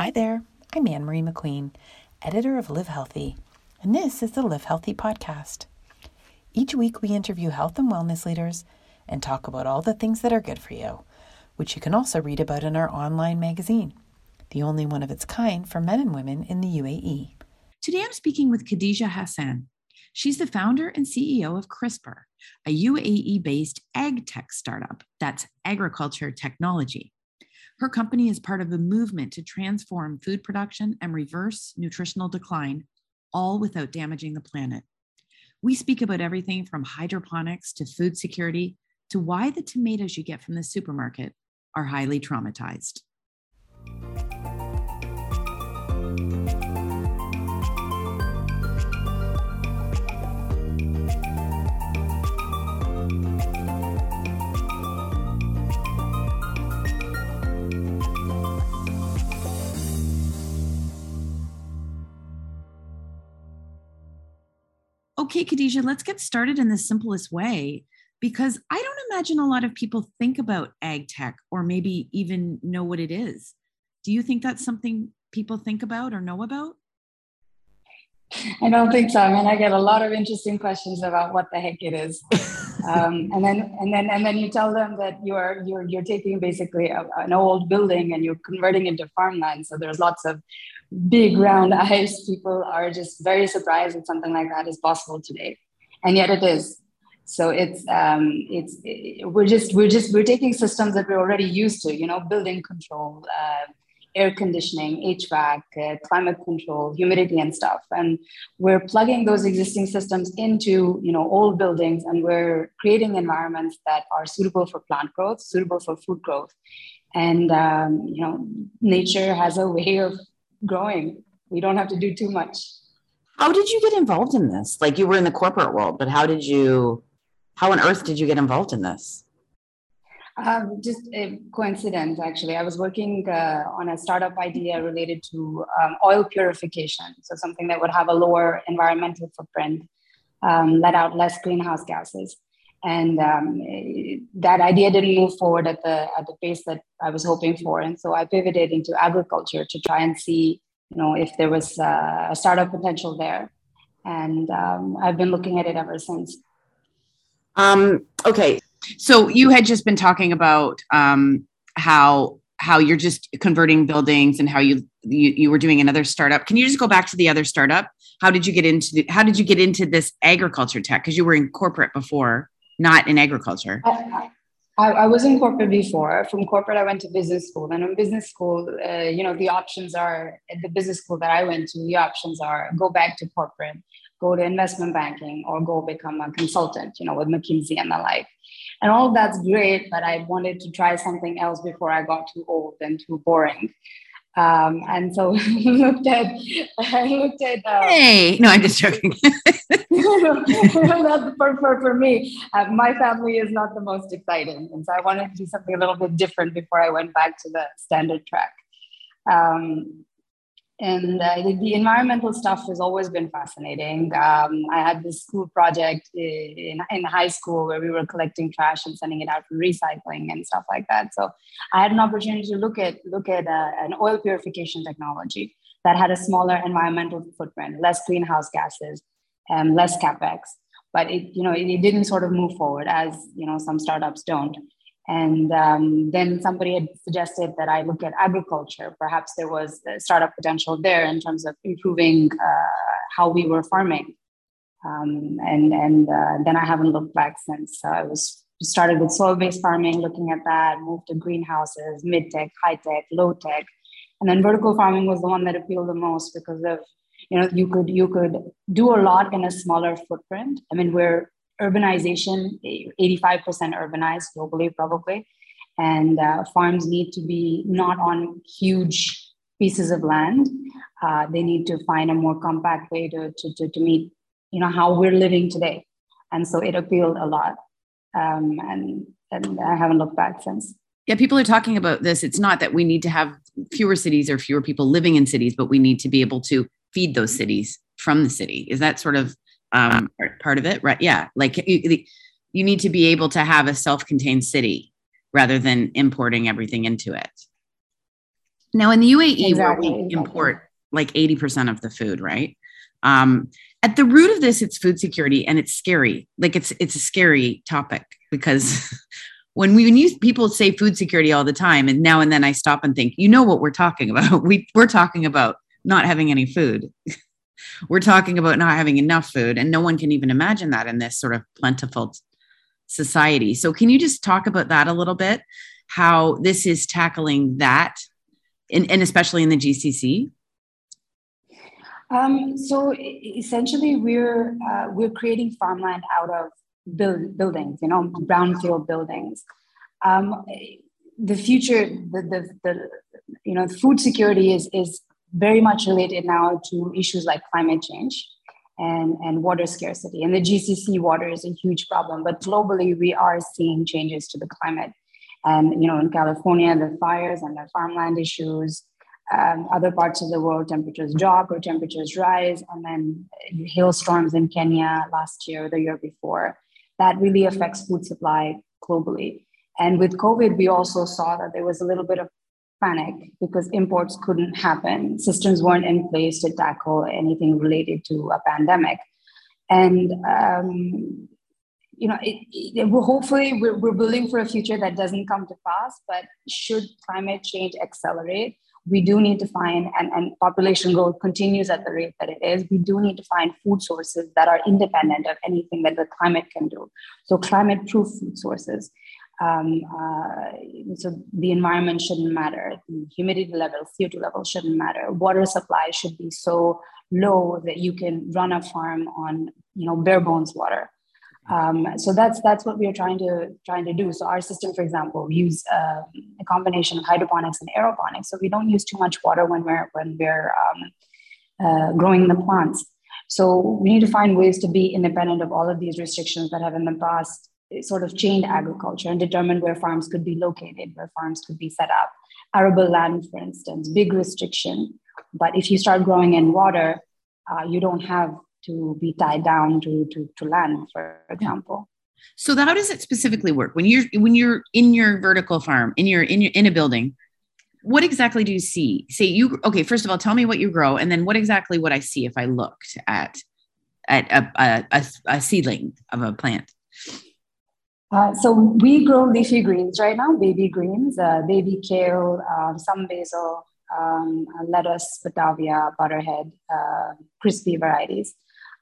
Hi there, I'm Ann Marie McQueen, editor of Live Healthy, and this is the Live Healthy podcast. Each week, we interview health and wellness leaders and talk about all the things that are good for you, which you can also read about in our online magazine, the only one of its kind for men and women in the UAE. Today, I'm speaking with Khadija Hasan. She's the founder and CEO of KRISPR, a UAE based ag tech startup that's agriculture technology. Her company is part of a movement to transform food production and reverse nutritional decline, all without damaging the planet. We speak about everything from hydroponics to food security to why the tomatoes you get from the supermarket are highly traumatized. Okay, Khadija, let's get started in the simplest way because I don't imagine a lot of people think about ag tech or maybe even know what it is. Do you think that's something people think about or know about? I don't think so. I mean, I get a lot of interesting questions about what the heck it is, um, and then and then and then you tell them that you are you're you're taking basically a, an old building and you're converting it into farmland. So there's lots of big round eyes. People are just very surprised that something like that is possible today, and yet it is. So it's um, it's it, we're just we're just we're taking systems that we're already used to. You know, building control. Uh, air conditioning, HVAC, uh, climate control, humidity and stuff. And we're plugging those existing systems into, you know, old buildings and we're creating environments that are suitable for plant growth, suitable for food growth. And, um, you know, nature has a way of growing. We don't have to do too much. How did you get involved in this? Like you were in the corporate world, but how did you, how on earth did you get involved in this? Um, just a coincidence, actually. I was working uh, on a startup idea related to um, oil purification, so something that would have a lower environmental footprint, um, let out less greenhouse gases. And um, that idea didn't move forward at the at the pace that I was hoping for, and so I pivoted into agriculture to try and see, you know, if there was uh, a startup potential there. And um, I've been looking at it ever since. Um, okay, so you had just been talking about um, how how you're just converting buildings and how you, you you were doing another startup. Can you just go back to the other startup? How did you get into the, how did you get into this agriculture tech? Because you were in corporate before, not in agriculture. I, I, I, was in corporate before. From corporate, I went to business school. And in business school, uh, you know, the options are at the business school that I went to. The options are go back to corporate, go to investment banking, or go become a consultant. You know, with McKinsey and the like and all that's great but i wanted to try something else before i got too old and too boring. Um, and so looked at I looked at uh, hey no I'm just joking. Not for, for, for me. Uh, my family is not the most exciting and so I wanted to do something a little bit different before I went back to the standard track. Um, and uh, the environmental stuff has always been fascinating. Um, I had this school project in, in high school where we were collecting trash and sending it out for recycling and stuff like that. So I had an opportunity to look at look at uh, an oil purification technology that had a smaller environmental footprint, less greenhouse gases, and less capex. But it you know it, it didn't sort of move forward as you know some startups don't. And um, then somebody had suggested that I look at agriculture. Perhaps there was startup potential there in terms of improving uh, how we were farming. Um, and and uh, then I haven't looked back since. So I was started with soil-based farming, looking at that, moved to greenhouses, mid-tech, high-tech, low-tech. And then vertical farming was the one that appealed the most because of you know you could you could do a lot in a smaller footprint. I mean, we're urbanization, 85% urbanized globally, probably. And uh, farms need to be not on huge pieces of land. Uh, they need to find a more compact way to, to, to, to, meet, you know, how we're living today. And so it appealed a lot. Um, and, and I haven't looked back since. Yeah, people are talking about this. It's not that we need to have fewer cities or fewer people living in cities, but we need to be able to feed those cities from the city. Is that sort of um, part of it, right? Yeah, like you, you need to be able to have a self-contained city rather than importing everything into it. Now, in the UAE, exactly, where we import like 80% of the food, right? Um, at the root of this, it's food security and it's scary. Like it's it's a scary topic because when we when you, people say food security all the time, and now and then I stop and think, you know what we're talking about? We we're talking about not having any food. we're talking about not having enough food, and no one can even imagine that in this sort of plentiful society. So, can you just talk about that a little bit? How this is tackling that, and, and especially in the GCC? Um, so essentially, we're uh, we're creating farmland out of build, buildings, you know, brownfield buildings. Um, the future, the, the, the you know, food security is is very much related now to issues like climate change and, and water scarcity. And the GCC water is a huge problem, but globally we are seeing changes to the climate. And you know, in California, the fires and the farmland issues. Um, other parts of the world, temperatures drop or temperatures rise, and then hailstorms in Kenya last year, the year before. That really affects food supply globally. And with COVID, we also saw that there was a little bit of panic because imports couldn't happen. Systems weren't in place to tackle anything related to a pandemic. And, um, you know, it, it, hopefully we're, we're building for a future that doesn't come to pass, but should climate change accelerate, we do need to find, and, and population growth continues at the rate that it is, we do need to find food sources that are independent of anything that the climate can do. So climate proof food sources. Um, uh, so the environment shouldn't matter. The humidity level, CO2 level shouldn't matter. Water supply should be so low that you can run a farm on, you know, bare bones water. Um, so that's that's what we are trying to trying to do. So our system, for example, we use uh, a combination of hydroponics and aeroponics. So we don't use too much water when we're when we're um, uh, growing the plants. So we need to find ways to be independent of all of these restrictions that have in the past sort of chained agriculture and determined where farms could be located, where farms could be set up. Arable land, for instance, big restriction. But if you start growing in water, uh, you don't have to be tied down to, to, to land, for example. So how does it specifically work when you're when you're in your vertical farm in your in your in a building? What exactly do you see? Say you okay. First of all, tell me what you grow, and then what exactly would I see if I looked at at a, a, a, a seedling of a plant? Uh, so we grow leafy greens right now, baby greens, uh, baby kale, uh, some basil, um, lettuce, batavia, butterhead, uh, crispy varieties.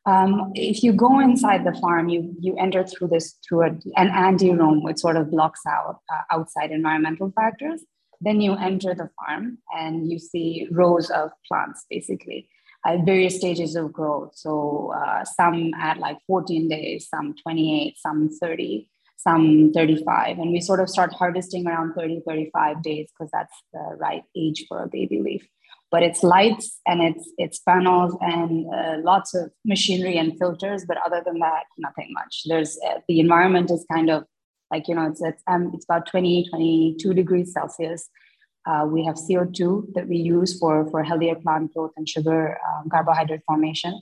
Um, if you go inside the farm, you you enter through this through a, an ante room, which sort of blocks out uh, outside environmental factors. Then you enter the farm and you see rows of plants, basically at various stages of growth. So some at like 14 days, some 28, some 30 some 35 and we sort of start harvesting around 30 35 days because that's the right age for a baby leaf. But it's lights and it's it's panels and uh, lots of machinery and filters but other than that nothing much. There's uh, the environment is kind of like you know it's it's, um, it's about 20 22 degrees celsius. Uh, we have co2 that we use for for healthier plant growth and sugar um, carbohydrate formation.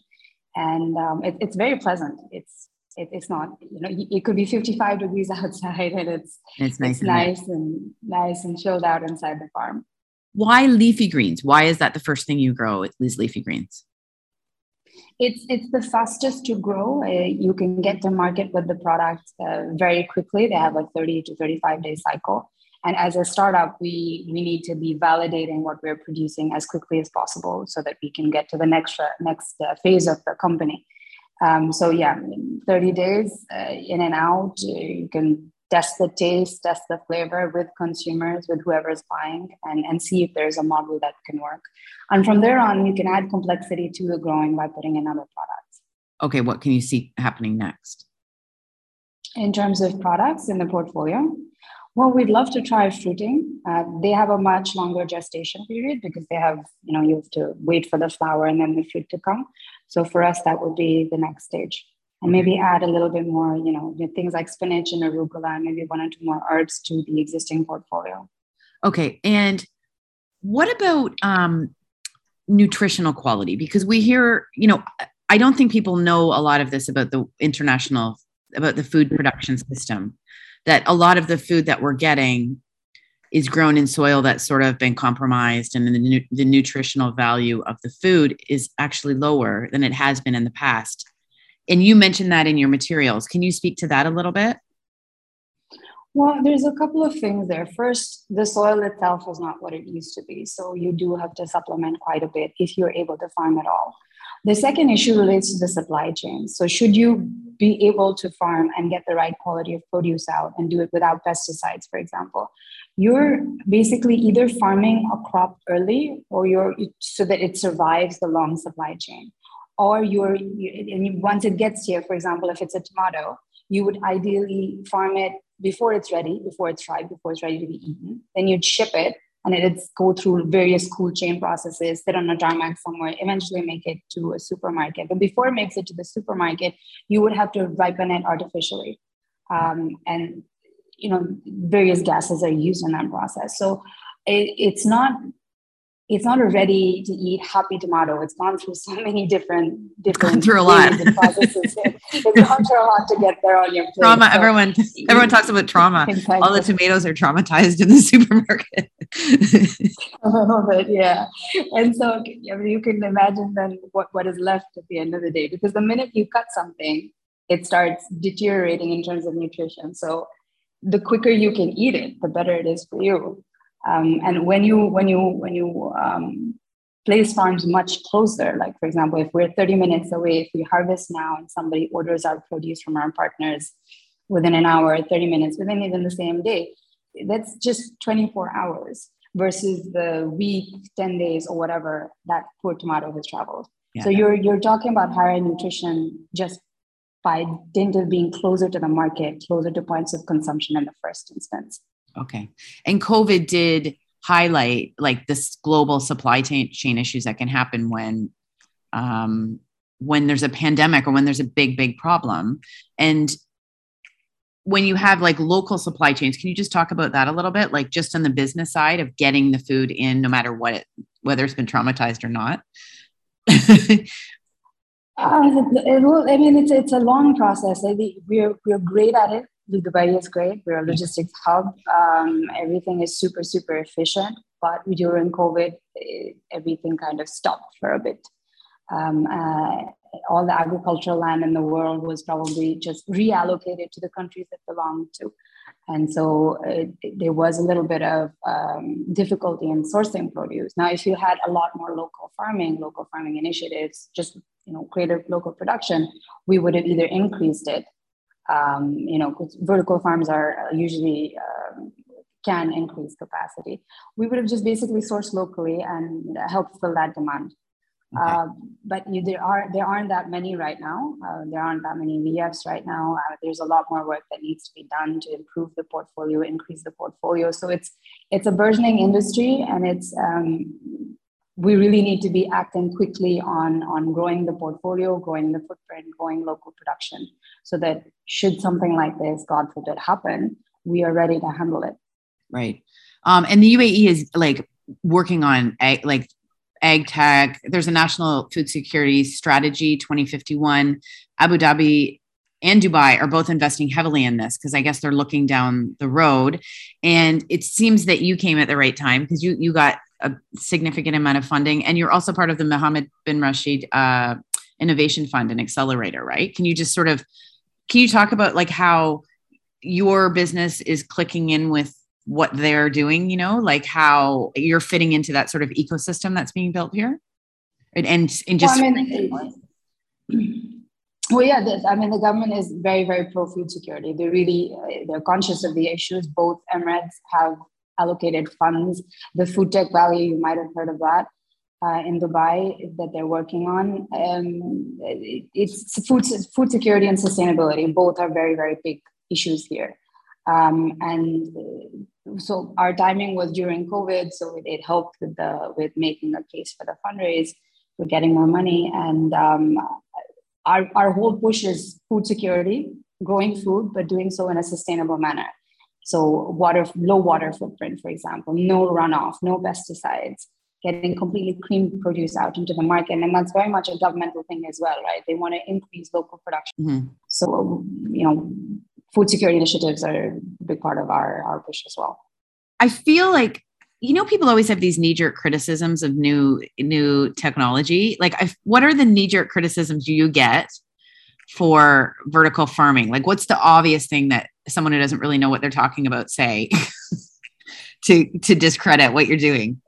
And um, it, it's very pleasant. It's it, it's not you know it could be 55 degrees outside and it's it's nice, it's and, nice and nice and chilled out inside the farm. Why leafy greens? Why is that the first thing you grow these leafy greens? It's it's the fastest to grow. Uh, you can get to market with the product uh, very quickly. They have a 30 to 35 day cycle. And as a startup we we need to be validating what we're producing as quickly as possible so that we can get to the next uh, next uh, phase of the company um, so yeah, 30 days uh, in and out. You can test the taste, test the flavor with consumers, with whoever's buying, and, and see if there's a model that can work. And from there on, you can add complexity to the growing by putting in other products. Okay, what can you see happening next? In terms of products in the portfolio, well, we'd love to try fruiting. Uh, they have a much longer gestation period because they have, you know, you have to wait for the flower and then the fruit to come. So for us, that would be the next stage. And maybe add a little bit more, you know, things like spinach and arugula, and maybe one or two more herbs to the existing portfolio. Okay. And what about um, nutritional quality? Because we hear, you know, I don't think people know a lot of this about the international, about the food production system that a lot of the food that we're getting is grown in soil that's sort of been compromised and the, nu- the nutritional value of the food is actually lower than it has been in the past. And you mentioned that in your materials. Can you speak to that a little bit? Well, there's a couple of things there. First, the soil itself is not what it used to be. So you do have to supplement quite a bit if you're able to farm at all. The second issue relates to the supply chain. So, should you be able to farm and get the right quality of produce out and do it without pesticides, for example, you're basically either farming a crop early or you're so that it survives the long supply chain, or you're and once it gets here, for example, if it's a tomato, you would ideally farm it before it's ready, before it's ripe, before it's ready to be eaten. Then you'd ship it and it's go through various cool chain processes, sit on a tarmac somewhere, eventually make it to a supermarket. But before it makes it to the supermarket, you would have to ripen it artificially. Um, and you know, various gases are used in that process. So it, it's not it's not a ready to eat happy tomato. It's gone through so many different different through a lot. processes. it's gone through a lot to get there on your plate. Trauma. So, everyone everyone talks about trauma. Exactly. All the tomatoes are traumatized in the supermarket. a little bit, yeah. And so I mean, you can imagine then what, what is left at the end of the day. Because the minute you cut something, it starts deteriorating in terms of nutrition. So the quicker you can eat it, the better it is for you. Um, and when you when you when you um, place farms much closer, like for example, if we're 30 minutes away, if we harvest now and somebody orders our produce from our partners within an hour, 30 minutes, within even the same day, that's just 24 hours versus the week, 10 days, or whatever that poor tomato has traveled. Yeah. So you're you're talking about higher nutrition just by dint of being closer to the market, closer to points of consumption in the first instance. Okay. And COVID did highlight like this global supply chain, issues that can happen when um, when there's a pandemic or when there's a big, big problem. And when you have like local supply chains, can you just talk about that a little bit? Like just on the business side of getting the food in, no matter what it, whether it's been traumatized or not. Uh, it will, I mean, it's it's a long process. I think we're we're great at it. Dubai is great. We're a logistics hub. Um, everything is super super efficient. But during COVID, it, everything kind of stopped for a bit. Um, uh, all the agricultural land in the world was probably just reallocated to the countries that belonged to. And so it, there was a little bit of um, difficulty in sourcing produce. Now, if you had a lot more local farming, local farming initiatives, just you know, greater local production, we would have either increased it. Um, you know, vertical farms are usually um, can increase capacity. We would have just basically sourced locally and helped fill that demand. Okay. Uh, but you, there are there aren't that many right now. Uh, there aren't that many VFs right now. Uh, there's a lot more work that needs to be done to improve the portfolio, increase the portfolio. So it's it's a burgeoning industry, and it's um, we really need to be acting quickly on on growing the portfolio, growing the footprint, growing local production, so that should something like this, God forbid, happen, we are ready to handle it. Right. Um, and the UAE is like working on like ag tech. There's a national food security strategy 2051. Abu Dhabi and Dubai are both investing heavily in this because I guess they're looking down the road. And it seems that you came at the right time because you you got a significant amount of funding, and you're also part of the Mohammed bin Rashid uh, Innovation Fund and Accelerator, right? Can you just sort of can you talk about like how your business is clicking in with what they're doing, you know, like how you're fitting into that sort of ecosystem that's being built here? And, and, and just. Well, I mean, well, yeah, this, I mean, the government is very, very pro food security. They're really, they're conscious of the issues. Both Emirates have allocated funds. The Food Tech Valley, you might have heard of that. Uh, in Dubai that they're working on. Um, it, it's food, food security and sustainability. Both are very, very big issues here. Um, and so our timing was during COVID, so it, it, helped with the with making a case for the fundraise, for getting more money, and um, our our whole push is food security, growing food, but doing so in a sustainable manner. So water, low water footprint, for example, no runoff, no pesticides, getting completely clean produce out into the market, and that's very much a governmental thing as well, right? They want to increase local production. Mm-hmm. So you know food security initiatives are a big part of our, our push as well. I feel like you know people always have these knee jerk criticisms of new new technology. Like, I, what are the knee jerk criticisms you get for vertical farming? Like, what's the obvious thing that someone who doesn't really know what they're talking about say to to discredit what you're doing?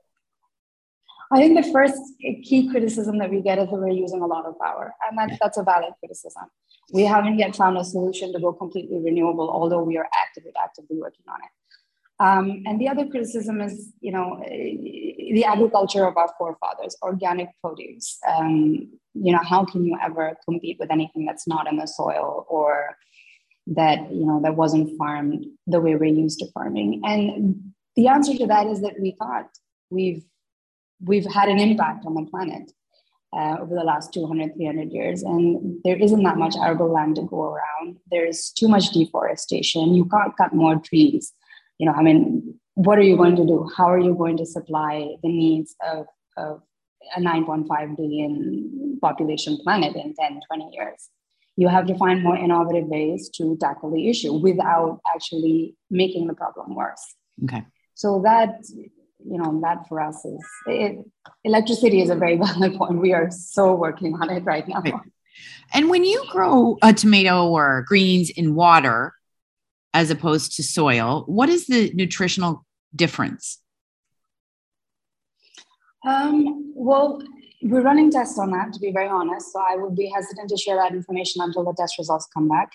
I think the first key criticism that we get is that we're using a lot of power, and that's that's a valid criticism. We haven't yet found a solution to go completely renewable, although we are actively actively working on it. Um, and the other criticism is, you know, the agriculture of our forefathers, organic produce. Um, you know, how can you ever compete with anything that's not in the soil or that you know that wasn't farmed the way we're used to farming? And the answer to that is that we can't. We've we've had an impact on the planet uh, over the last 200, 300 years, and there isn't that much arable land to go around. There's too much deforestation. You can't cut more trees. You know, I mean, what are you going to do? How are you going to supply the needs of, of a 9.5 billion population planet in 10, 20 years? You have to find more innovative ways to tackle the issue without actually making the problem worse. Okay. So that you know that for us is it, electricity is a very valid point we are so working on it right now right. and when you grow a tomato or greens in water as opposed to soil what is the nutritional difference um, well we're running tests on that to be very honest so i would be hesitant to share that information until the test results come back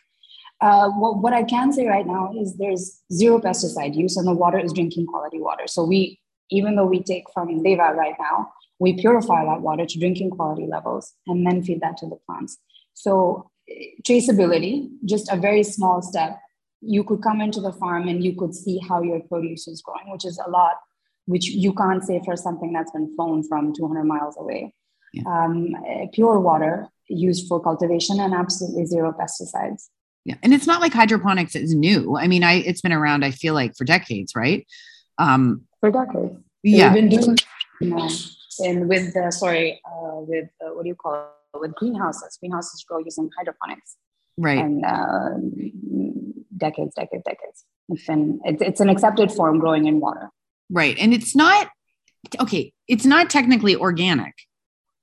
uh, what, what I can say right now is there's zero pesticide use and the water is drinking quality water. So we even though we take from DEWA right now, we purify that water to drinking quality levels and then feed that to the plants. So traceability, just a very small step. You could come into the farm and you could see how your produce is growing, which is a lot, which you can't say for something that's been flown from 200 miles away. Yeah. Um, pure water used for cultivation and absolutely zero pesticides. Yeah, and it's not like hydroponics is new. I mean, I it's been around. I feel like for decades, right? Um, for decades. Yeah. We've been doing, you know, and with the, sorry, uh, with uh, what do you call it? With greenhouses. Greenhouses grow using hydroponics. Right. And uh, decades, decades, decades. It's been, it's, it's an accepted form growing in water. Right. And it's not, okay, it's not technically organic.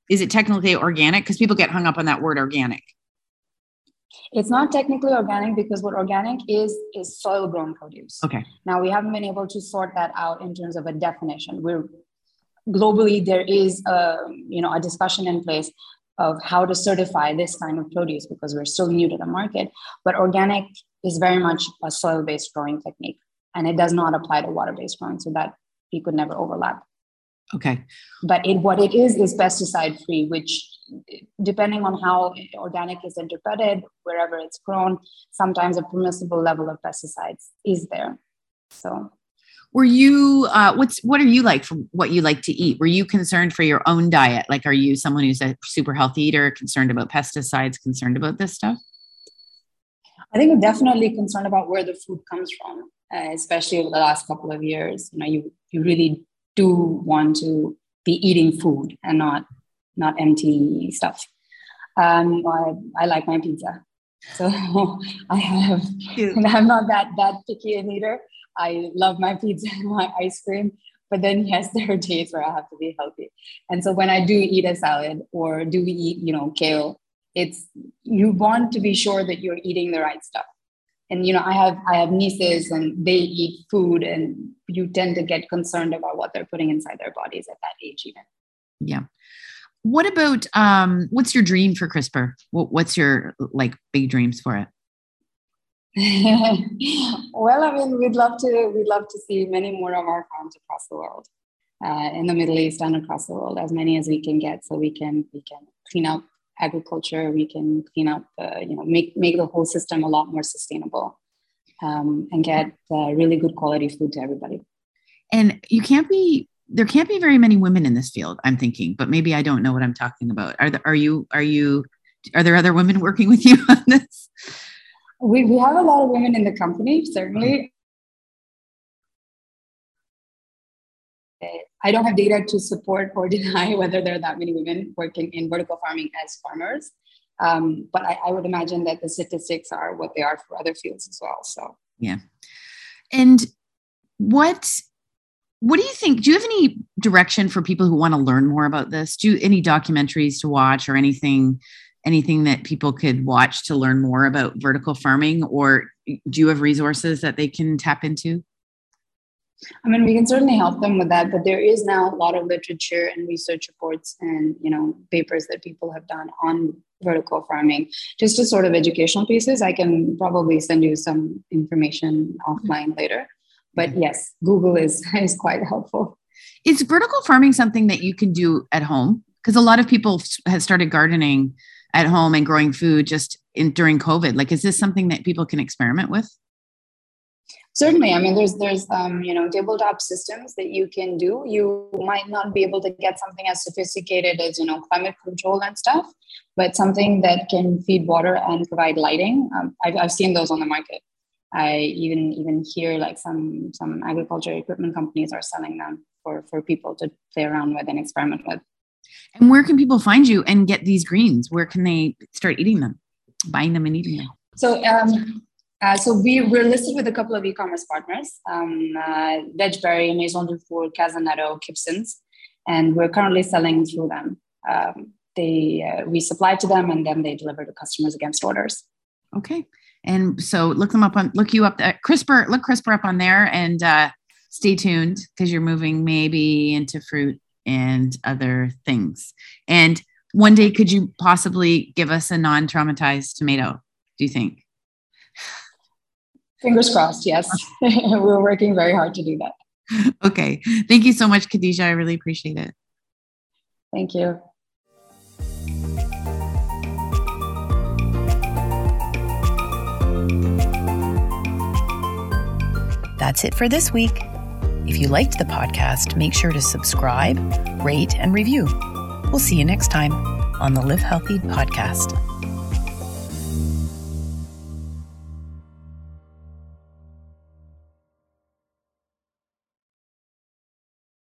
Is it technically organic? Because people get hung up on that word organic. It's not technically organic because what organic is is soil grown produce. Okay. Now we haven't been able to sort that out in terms of a definition. We're globally there is a you know a discussion in place of how to certify this kind of produce because we're still new to the market. But organic is very much a soil based growing technique, and it does not apply to water based growing, so that we could never overlap. Okay. But it, what it is is pesticide free, which depending on how organic is interpreted, wherever it's grown, sometimes a permissible level of pesticides is there. So were you uh, what's what are you like from what you like to eat? Were you concerned for your own diet? Like are you someone who's a super healthy eater concerned about pesticides concerned about this stuff? I think i'm definitely concerned about where the food comes from uh, especially over the last couple of years. You know you you really do want to be eating food and not not empty stuff. Um, I, I like my pizza, so I have. I'm not that that picky an eater. I love my pizza and my ice cream, but then yes, there are days where I have to be healthy. And so when I do eat a salad or do we eat, you know, kale, it's you want to be sure that you're eating the right stuff. And you know, I have I have nieces and they eat food, and you tend to get concerned about what they're putting inside their bodies at that age, even. Yeah what about um what's your dream for KRISPR? What's your like big dreams for it? Well i mean we'd love to we'd love to see many more of our farms across the world uh, in the middle east and across the world as many as we can get so we can we can clean up agriculture we can clean up uh, you know make make the whole system a lot more sustainable um, and get uh, really good quality food to everybody. And you can't be there can't be very many women in this field i'm thinking but maybe i don't know what i'm talking about. Are there, are you are you are there other women working with you on this? We, we have a lot of women in the company certainly. I don't have data to support or deny whether there are that many women working in vertical farming as farmers. Um, but I, I would imagine that the statistics are what they are for other fields as well so. Yeah. And what what do you think? Do you have any direction for people who want to learn more about this? Do you, any documentaries to watch or anything anything that people could watch to learn more about vertical farming or do you have resources that they can tap into? I mean, we can certainly help them with that, but there is now a lot of literature and research reports and you know papers that people have done on vertical farming. Just as sort of educational pieces, I can probably send you some information mm-hmm. offline later. But yes, Google is is quite helpful. Is vertical farming something that you can do at home? Because a lot of people have started gardening at home and growing food just in during COVID. Like, is this something that people can experiment with? Certainly, I mean, there's there's um, you know tabletop systems that you can do. You might not be able to get something as sophisticated as you know climate control and stuff, but something that can feed water and provide lighting. Um, I've I've seen those on the market. I even even hear like some some agriculture equipment companies are selling them for for people to play around with and experiment with. And where can people find you and get these greens? Where can they start eating them, buying them and eating them? So, um, uh, so we we're listed with a couple of e-commerce partners, um, uh, Vegberry, Maison du Four, Casanetto, Kibsons, and we're currently selling through them. Um, they uh, we supply to them, and then they deliver to customers against orders. Okay, and so look them up on look you up at KRISPR. Look KRISPR up on there, and uh, stay tuned because you're moving maybe into fruit and other things. And one day, could you possibly give us a non traumatized tomato? Do you think? Fingers crossed, yes. We're working very hard to do that. Okay. Thank you so much, Khadija. I really appreciate it. Thank you. That's it for this week. If you liked the podcast, make sure to subscribe, rate, and review. We'll see you next time on the Live Healthy podcast.